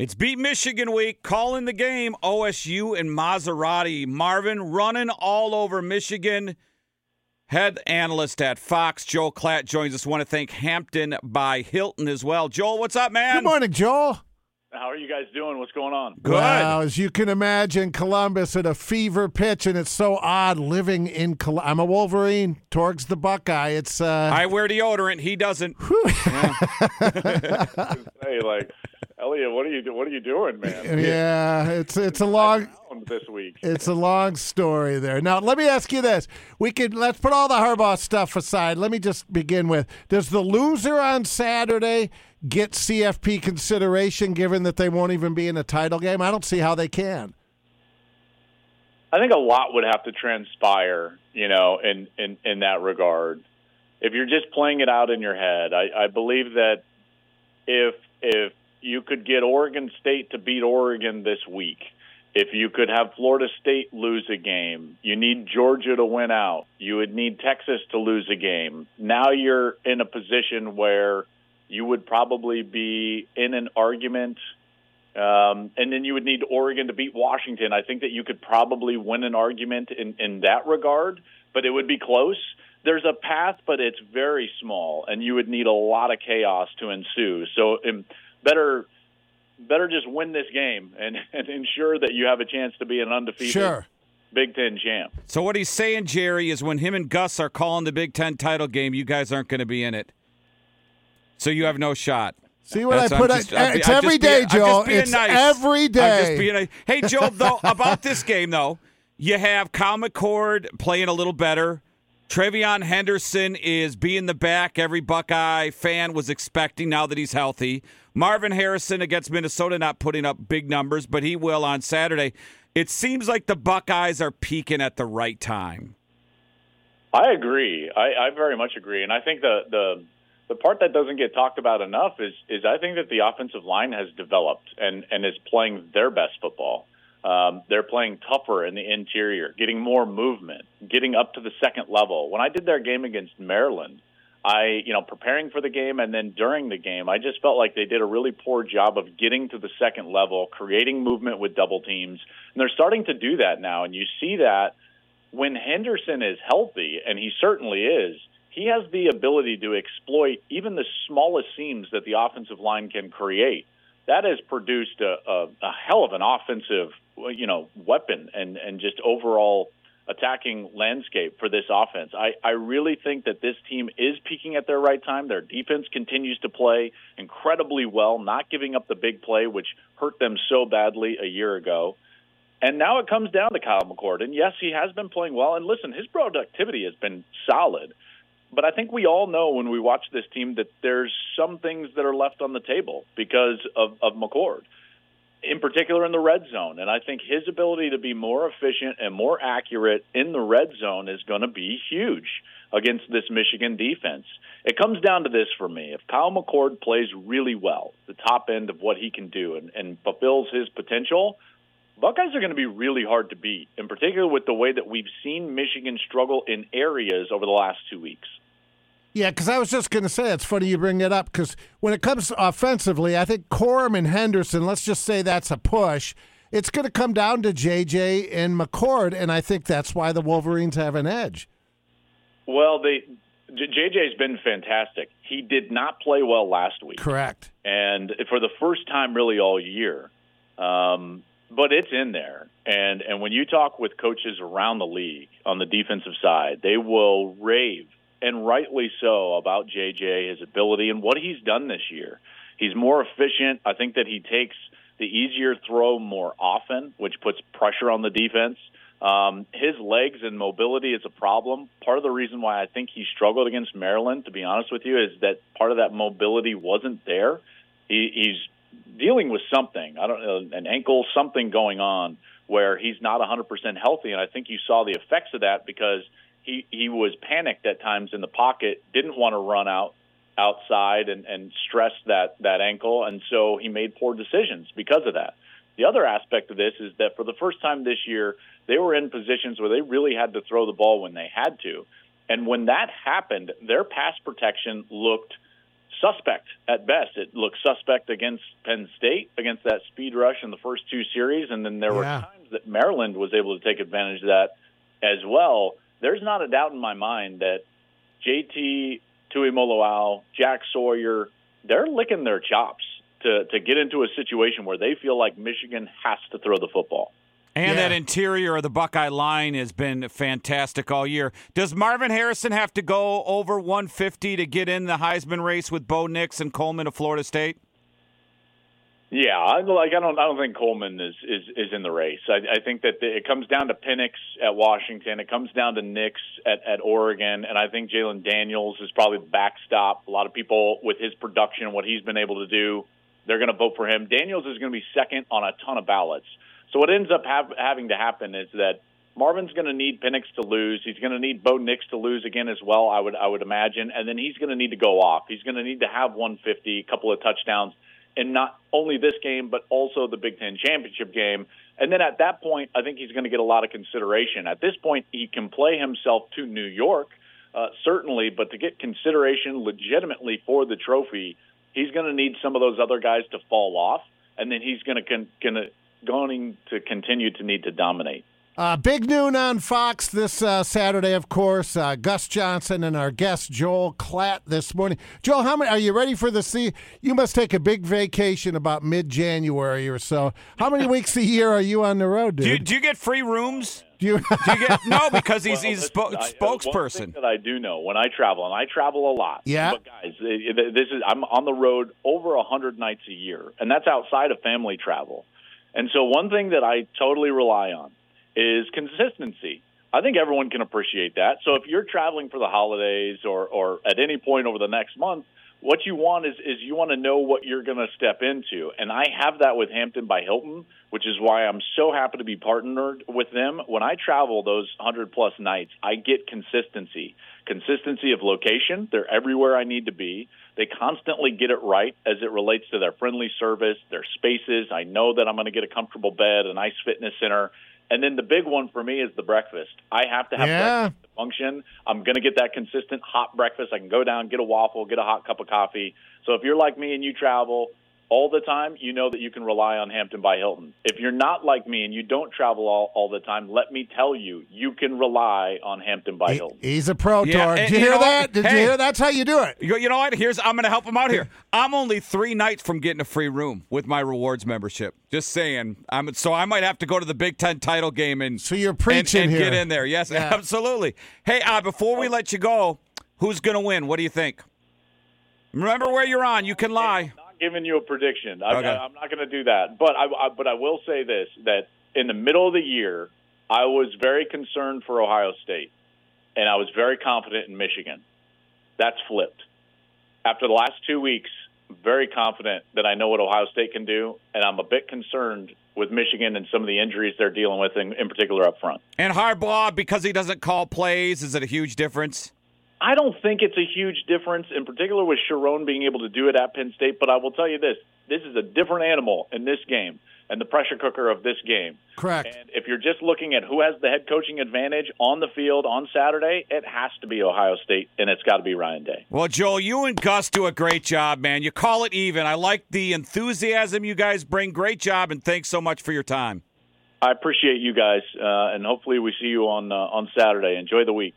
It's Beat Michigan week. Calling the game. OSU and Maserati. Marvin running all over Michigan. Head analyst at Fox, Joel Klatt, joins us. Want to thank Hampton by Hilton as well. Joel, what's up, man? Good morning, Joel. How are you guys doing? What's going on? Good. Well, as you can imagine, Columbus at a fever pitch, and it's so odd living in. Col- I'm a Wolverine. Torg's the Buckeye. It's. Uh, I wear deodorant. He doesn't. hey, like Elliott, what are you what are you doing, man? yeah, it's it's a long this week. it's a long story there. Now, let me ask you this: We could let's put all the Harbaugh stuff aside. Let me just begin with: Does the loser on Saturday get CFP consideration, given that they won't even be in a title game? I don't see how they can. I think a lot would have to transpire, you know, in in in that regard. If you're just playing it out in your head, I, I believe that if if you could get Oregon State to beat Oregon this week. If you could have Florida State lose a game, you need Georgia to win out. You would need Texas to lose a game. Now you're in a position where you would probably be in an argument, um, and then you would need Oregon to beat Washington. I think that you could probably win an argument in, in that regard, but it would be close. There's a path, but it's very small, and you would need a lot of chaos to ensue. So, um, better better just win this game and, and ensure that you have a chance to be an undefeated Sure. Big Ten champ. So what he's saying, Jerry, is when him and Gus are calling the Big Ten title game, you guys aren't going to be in it. So you have no shot. See what That's- I put? just- I, it's I'm every just being- I'm just Joel. being It's nice. every I'm just being a, hey, Joe, though, about this game, though, you have Kyle McCord playing a little better. TreVeyon Henderson is being the back every Buckeye fan was expecting now that he's healthy. Marvin Harrison against Minnesota not putting up big numbers, but he will on Saturday. It seems like the Buckeyes are peaking at the right time. I agree. I, I very much agree, and I think the the the part that doesn't get talked about enough is is I think that the offensive line has developed and and is playing their best football. Um, they're playing tougher in the interior, getting more movement, getting up to the second level. When I did their game against Maryland, I, you know, preparing for the game and then during the game, I just felt like they did a really poor job of getting to the second level, creating movement with double teams. And they're starting to do that now. And you see that when Henderson is healthy, and he certainly is, he has the ability to exploit even the smallest seams that the offensive line can create. That has produced a, a, a hell of an offensive, you know, weapon and and just overall attacking landscape for this offense. I, I really think that this team is peaking at their right time. Their defense continues to play incredibly well, not giving up the big play, which hurt them so badly a year ago. And now it comes down to Kyle McCord. And yes, he has been playing well. And listen, his productivity has been solid. But I think we all know when we watch this team that there's some things that are left on the table because of, of McCord, in particular in the red zone. And I think his ability to be more efficient and more accurate in the red zone is going to be huge against this Michigan defense. It comes down to this for me. If Kyle McCord plays really well, the top end of what he can do, and, and fulfills his potential, Buckeyes are going to be really hard to beat, in particular with the way that we've seen Michigan struggle in areas over the last two weeks. Yeah, because I was just going to say it's funny you bring that up because when it comes offensively, I think Corum and Henderson. Let's just say that's a push. It's going to come down to JJ and McCord, and I think that's why the Wolverines have an edge. Well, they JJ's been fantastic. He did not play well last week, Correct. and for the first time really all year. Um, but it's in there, and and when you talk with coaches around the league on the defensive side, they will rave and rightly so about JJ, his ability, and what he's done this year. He's more efficient. I think that he takes the easier throw more often, which puts pressure on the defense. Um, his legs and mobility is a problem. Part of the reason why I think he struggled against Maryland, to be honest with you, is that part of that mobility wasn't there. He, he's dealing with something. I don't know, an ankle, something going on where he's not 100% healthy. And I think you saw the effects of that because he, he was panicked at times in the pocket, didn't want to run out outside and, and stress that, that ankle. And so he made poor decisions because of that. The other aspect of this is that for the first time this year, they were in positions where they really had to throw the ball when they had to. And when that happened, their pass protection looked suspect at best. It looked suspect against Penn State, against that speed rush in the first two series, and then there were times that Maryland was able to take advantage of that as well. There's not a doubt in my mind that JT Tuimoloau, Jack Sawyer, they're licking their chops to to get into a situation where they feel like Michigan has to throw the football. And Yeah. that interior of the Buckeye line has been fantastic all year. Does Marvin Harrison have to go over 150 to get in the Heisman race with Bo Nix and Coleman of Florida State? Yeah, I like. I don't. I don't think Coleman is is, is in the race. I, I think that it comes down to Penix at Washington. It comes down to Nix at, at Oregon, and I think Jayden Daniels is probably the backstop. A lot of people with his production what he's been able to do, they're going to vote for him. Daniels is going to be second on a ton of ballots. So what ends up have, having to happen is that Marvin's going to need Penix to lose. He's going to need Bo Nix to lose again as well. I would I would imagine, and then he's going to need to go off. He's going to need to have 150, a couple of touchdowns in not only this game but also the Big Ten championship game. And then at that point, I think he's going to get a lot of consideration. At this point, he can play himself to New York, uh, certainly, but to get consideration legitimately for the trophy, he's going to need some of those other guys to fall off, and then he's going to con- going to continue to need to dominate. Uh, big noon on Fox this uh, Saturday, of course. Uh, Gus Johnson and our guest Joel Klatt this morning. Joel, how many are you ready for the sea? You must take a big vacation about mid-January or so. How many weeks a year are you on the road, dude? Do you, do you get free rooms? Do you- Do you get no because he's Well, he's a listen, spo- I- uh, One spokesperson. thing that I do know when I travel, and I travel a lot. Yeah. But guys, it- it- this is I'm on the road over a hundred nights a year, and that's outside of family travel. And so one thing that I totally rely on is consistency. I think everyone can appreciate that. So if you're traveling for the holidays or or at any point over the next month, what you want is is you want to know what you're going to step into. And I have that with Hampton by Hilton, which is why I'm so happy to be partnered with them. When I travel those 100 plus nights, I get consistency. Consistency of location, they're everywhere I need to be. They constantly get it right as it relates to their friendly service, their spaces. I know that I'm going to get a comfortable bed, a nice fitness center. And then the big one for me is the breakfast. I have to have Yeah. breakfast to function. I'm going to get that consistent hot breakfast. I can go down, get a waffle, get a hot cup of coffee. So if you're like me and you travel all the time, you know that you can rely on Hampton by Hilton. If you're not like me and you don't travel all, all the time, let me tell you, you can rely on Hampton by He- Hilton. he's a pro Yeah, tour. Did you you hear know what? that? Did you Hey. hear? That's how you do it. You you know what? Here's I'm going to help him out here. I'm only three nights from getting a free room with my rewards membership. Just saying. I'm so I might have to go to the Big Ten title game and So you're and, preaching and here. get in there. Yes, Yeah. absolutely. Hey, uh, before we let you go, who's going to win? What do you think? Remember where you're on. You can lie. Giving you a prediction. I, Okay. I, I'm not going to do that. But I, I but I will say this: that in the middle of the year, I was very concerned for Ohio State, and I was very confident in Michigan. That's flipped. After the last two weeks, very confident that I know what Ohio State can do, and I'm a bit concerned with Michigan and some of the injuries they're dealing with, in, in particular up front. And Harbaugh, because he doesn't call plays, is it a huge difference? I don't think it's a huge difference, in particular with Sherrone being able to do it at Penn State. But I will tell you this: this is a different animal in this game and the pressure cooker of this game. Correct. And if you're just looking at who has the head coaching advantage on the field on Saturday, it has to be Ohio State, and it's got to be Ryan Day. Well, Joel, you and Gus do a great job, man. You call it even. I like the enthusiasm you guys bring. Great job, and thanks so much for your time. I appreciate you guys, uh, and hopefully we see you on uh, on Saturday. Enjoy the week.